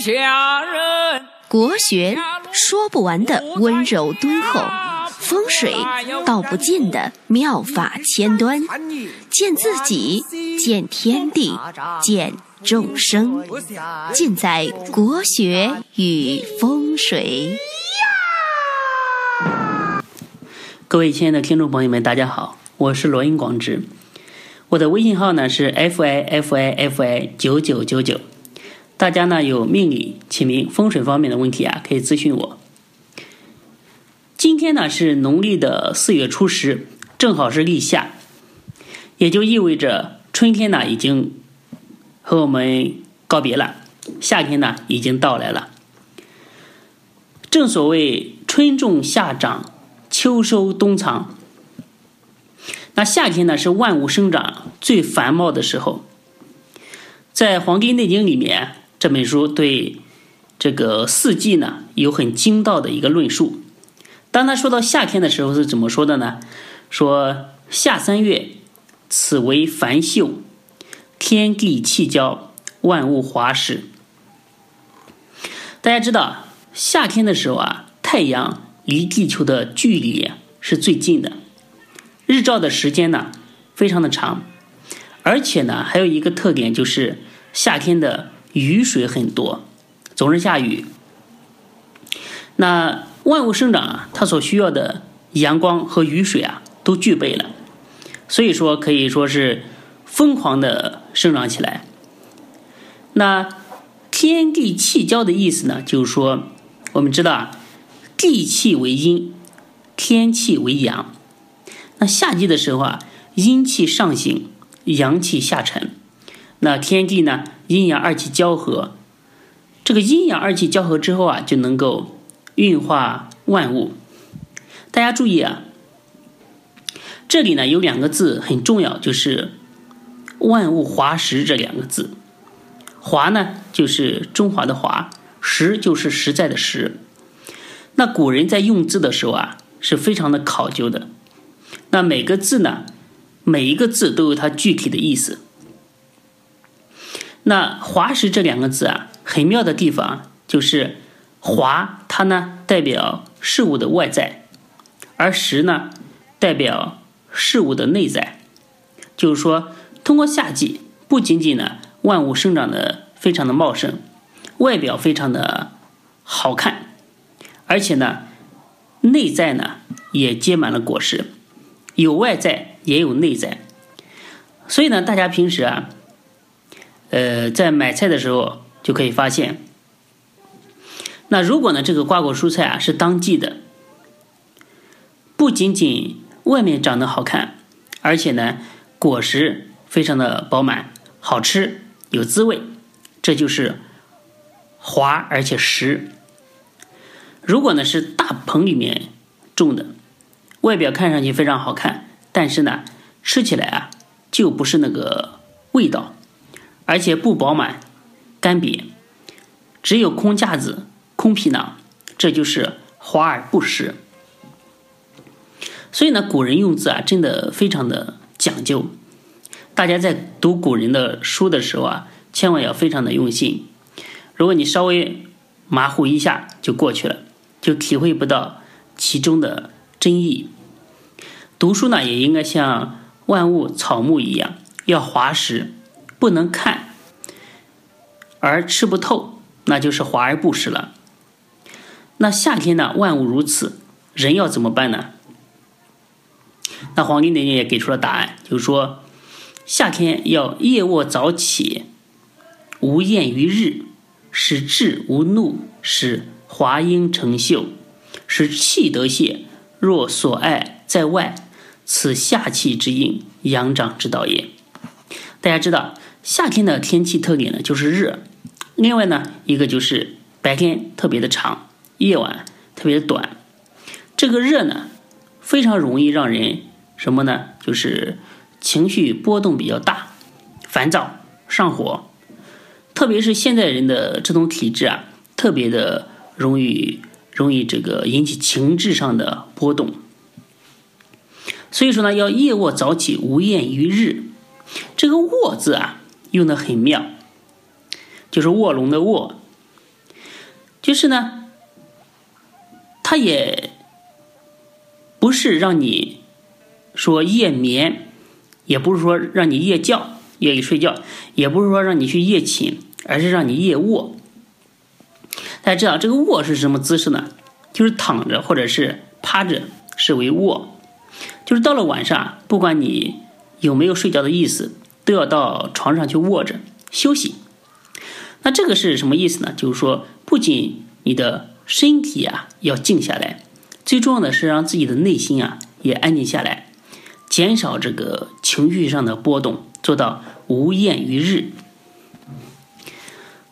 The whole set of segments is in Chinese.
下人。国学说不完的温柔敦厚，风水道不尽的妙法千端，见自己，见天地，见众生，尽在国学与风水。各位亲爱的听众朋友们，大家好，我是罗英广志，我的微信号呢是 f i f i f i 九九九九，大家呢有命理、起名、风水方面的问题啊，可以咨询我。今天呢是农历的四月初十，正好是立夏，也就意味着春天呢已经和我们告别了，夏天呢已经到来了。正所谓春种夏长。秋收冬藏，那夏天呢是万物生长最繁茂的时候。在《黄帝内经》里面，这本书对这个四季呢有很精到的一个论述。当他说到夏天的时候是怎么说的呢？说夏三月，此为繁秀，天地气交，万物华实。大家知道，夏天的时候啊，太阳。离地球的距离是最近的，日照的时间呢非常的长，而且呢还有一个特点就是夏天的雨水很多，总是下雨。那万物生长啊，它所需要的阳光和雨水啊都具备了，所以说可以说是疯狂的生长起来。那天地气交的意思呢，就是说我们知道啊。地气为阴，天气为阳。那夏季的时候啊，阴气上行，阳气下沉。那天地呢，阴阳二气交合。这个阴阳二气交合之后啊，就能够运化万物。大家注意啊，这里呢有两个字很重要，就是“万物华实”这两个字。华呢，就是中华的华；实就是实在的实。那古人在用字的时候啊，是非常的考究的。那每个字呢，每一个字都有它具体的意思。那“华实”这两个字啊，很妙的地方就是“华”它呢代表事物的外在，而“实”呢代表事物的内在。就是说，通过夏季，不仅仅呢万物生长的非常的茂盛，外表非常的好看。而且呢，内在呢也结满了果实，有外在也有内在，所以呢，大家平时啊，呃，在买菜的时候就可以发现，那如果呢这个瓜果蔬菜啊是当季的，不仅仅外面长得好看，而且呢果实非常的饱满，好吃有滋味，这就是滑而且实。如果呢是大棚里面种的，外表看上去非常好看，但是呢吃起来啊就不是那个味道，而且不饱满、干瘪，只有空架子、空皮囊，这就是华而不实。所以呢，古人用字啊真的非常的讲究，大家在读古人的书的时候啊，千万要非常的用心。如果你稍微马虎一下就过去了。就体会不到其中的真意。读书呢，也应该像万物草木一样，要滑实，不能看而吃不透，那就是华而不实了。那夏天呢，万物如此，人要怎么办呢？那《黄帝内经》也给出了答案，就是说，夏天要夜卧早起，无厌于日，使志无怒，使。华阴成秀，使气得泄。若所爱在外，此夏气之应，阳长之道也。大家知道，夏天的天气特点呢，就是热。另外呢，一个就是白天特别的长，夜晚特别的短。这个热呢，非常容易让人什么呢？就是情绪波动比较大，烦躁、上火。特别是现在人的这种体质啊，特别的。容易容易这个引起情志上的波动，所以说呢，要夜卧早起，无厌于日。这个“卧”字啊，用的很妙，就是卧龙的“卧”，就是呢，它也不是让你说夜眠，也不是说让你夜觉、夜里睡觉，也不是说让你去夜寝，而是让你夜卧。大家知道这个卧是什么姿势呢？就是躺着或者是趴着，是为卧。就是到了晚上，不管你有没有睡觉的意思，都要到床上去卧着休息。那这个是什么意思呢？就是说，不仅你的身体啊要静下来，最重要的是让自己的内心啊也安静下来，减少这个情绪上的波动，做到无厌于日，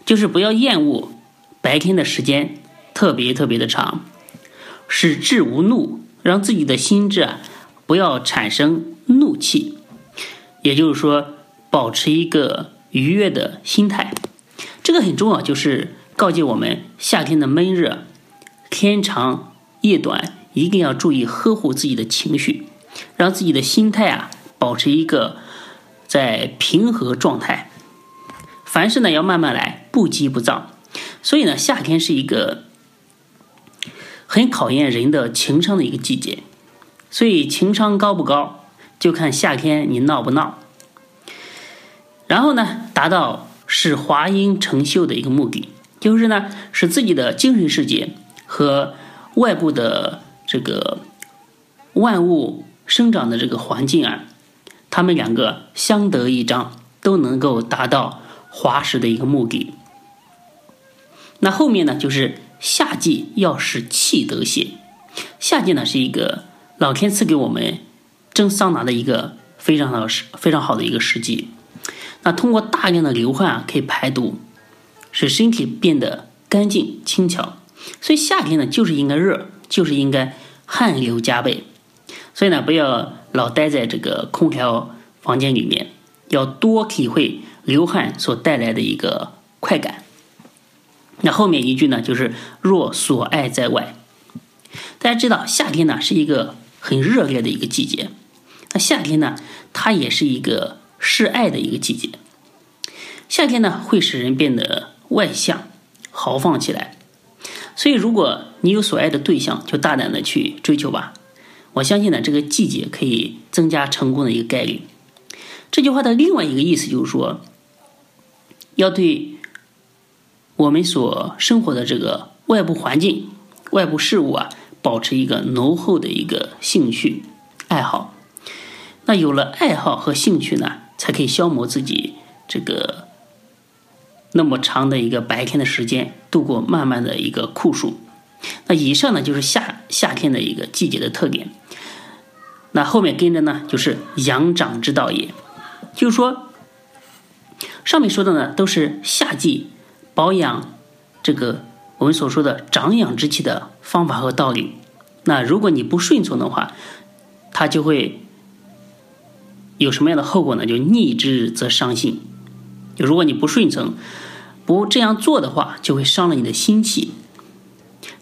就是不要厌恶白天的时间特别特别的长，使志无怒，让自己的心智啊不要产生怒气，也就是说，保持一个愉悦的心态。这个很重要，就是告诫我们夏天的闷热，天长夜短，一定要注意呵护自己的情绪，让自己的心态啊保持一个在平和状态。凡事呢要慢慢来，不急不躁。所以呢，夏天是一个很考验人的情商的一个季节。所以情商高不高，就看夏天你闹不闹。然后呢，达到。是华阴成秀的一个目的，就是呢，使自己的精神世界和外部的这个万物生长的这个环境啊，他们两个相得益彰，都能够达到华实的一个目的。那后面呢，就是夏季要使气得泄，夏季呢是一个老天赐给我们蒸桑拿的一个非常好非常好的一个时机。那通过大量的流汗啊，可以排毒，使身体变得干净轻巧。所以夏天呢，就是应该热，就是应该汗流浃背。所以呢，不要老待在这个空调房间里面，要多体会流汗所带来的一个快感。那后面一句呢，就是若所爱在外。大家知道，夏天呢是一个很热烈的一个季节。那夏天呢，它也是一个。示爱的一个季节，夏天呢会使人变得外向、豪放起来。所以，如果你有所爱的对象，就大胆的去追求吧。我相信呢，这个季节可以增加成功的一个概率。这句话的另外一个意思就是说，要对我们所生活的这个外部环境、外部事物啊，保持一个浓厚的一个兴趣爱好。那有了爱好和兴趣呢？才可以消磨自己这个那么长的一个白天的时间，度过漫漫的一个酷暑。那以上呢就是夏夏天的一个季节的特点。那后面跟着呢就是养长之道也，就是说上面说的呢都是夏季保养这个我们所说的长养之气的方法和道理。那如果你不顺从的话，它就会。有什么样的后果呢？就逆之则伤心。就如果你不顺从，不这样做的话，就会伤了你的心气，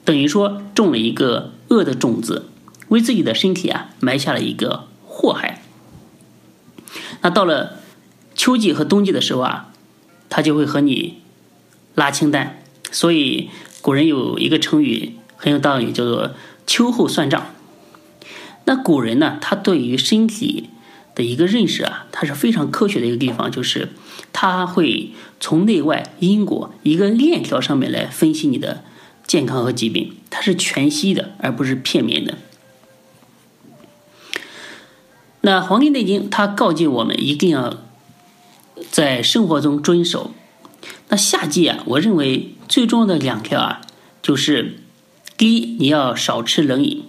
等于说种了一个恶的种子，为自己的身体啊埋下了一个祸害。那到了秋季和冬季的时候啊，他就会和你拉清单。所以古人有一个成语很有道理，叫做“秋后算账”。那古人呢，他对于身体。的一个认识啊，它是非常科学的一个地方，就是它会从内外因果一个链条上面来分析你的健康和疾病，它是全息的，而不是片面的。那《黄帝内经》它告诫我们一定要在生活中遵守。那夏季啊，我认为最重要的两条啊，就是第一，你要少吃冷饮。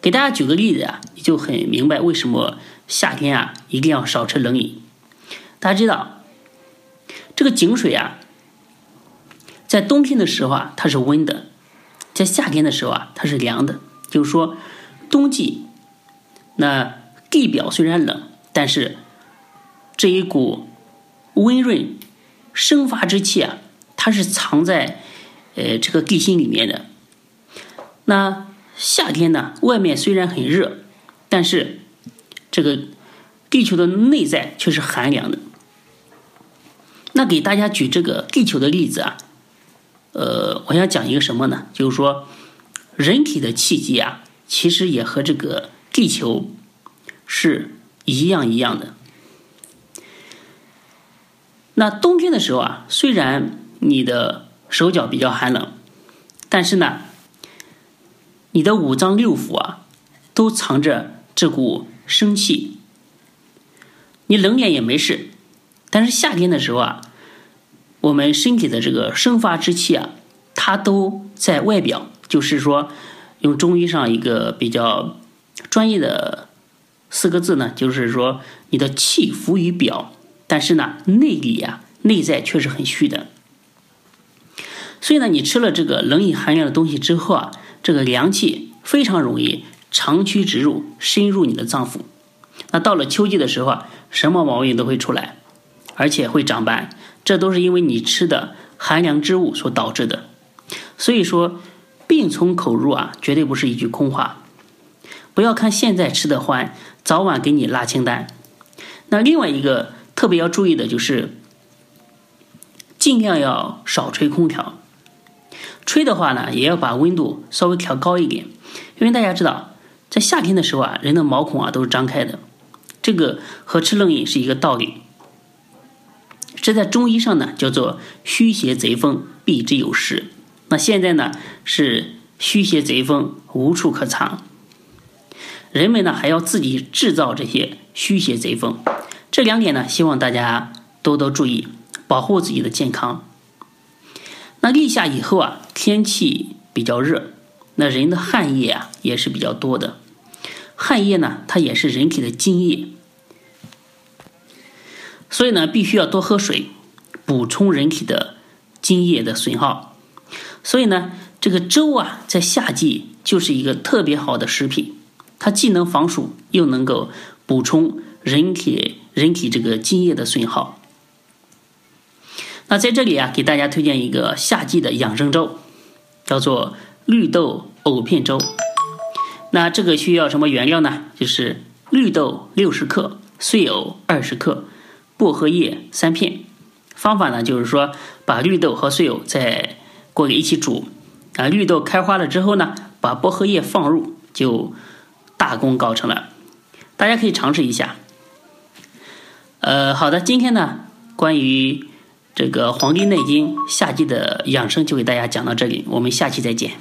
给大家举个例子啊，你就很明白为什么。夏天啊，一定要少吃冷饮。大家知道，这个井水啊，在冬天的时候啊，它是温的；在夏天的时候啊，它是凉的。就是说，冬季那地表虽然冷，但是这一股温润生发之气啊，它是藏在呃这个地心里面的。那夏天呢，外面虽然很热，但是这个地球的内在却是寒凉的。那给大家举这个地球的例子啊，呃，我想讲一个什么呢？就是说，人体的气机啊，其实也和这个地球是一样一样的。那冬天的时候啊，虽然你的手脚比较寒冷，但是呢，你的五脏六腑啊，都藏着这股生气。你冷点也没事，但是夏天的时候啊。我们身体的这个生发之气啊，它都在外表，就是说，用中医上一个比较专业的四个字呢，就是说你的气浮于表，但是呢，内里啊，内在却是很虚的。所以呢，你吃了这个冷饮寒凉的东西之后啊，这个凉气非常容易长驱直入，深入你的脏腑。那到了秋季的时候啊，什么毛病都会出来，而且会长斑。这都是因为你吃的寒凉之物所导致的，所以说病从口入啊，绝对不是一句空话。不要看现在吃的欢，早晚给你拉清单。那另外一个特别要注意的就是，尽量要少吹空调。吹的话呢，也要把温度稍微调高一点，因为大家知道，在夏天的时候啊，人的毛孔啊都是张开的，这个和吃冷饮是一个道理。这在中医上呢叫做虚邪贼风，避之有时。那现在呢是虚邪贼风无处可藏，人们呢还要自己制造这些虚邪贼风。这两点呢，希望大家多多注意，保护自己的健康。那立夏以后啊，天气比较热，那人的汗液啊也是比较多的。汗液呢，它也是人体的津液。所以呢，必须要多喝水，补充人体的津液的损耗。所以呢，这个粥啊，在夏季就是一个特别好的食品，它既能防暑，又能够补充人体人体这个津液的损耗。那在这里啊，给大家推荐一个夏季的养生粥，叫做绿豆藕片粥。那这个需要什么原料呢？就是绿豆六十克，碎藕二十克。薄荷叶三片，方法呢就是说，把绿豆和碎藕在锅里一起煮，啊，绿豆开花了之后呢，把薄荷叶放入，就大功告成了。大家可以尝试一下。呃，好的，今天呢，关于这个《黄帝内经》夏季的养生就给大家讲到这里，我们下期再见。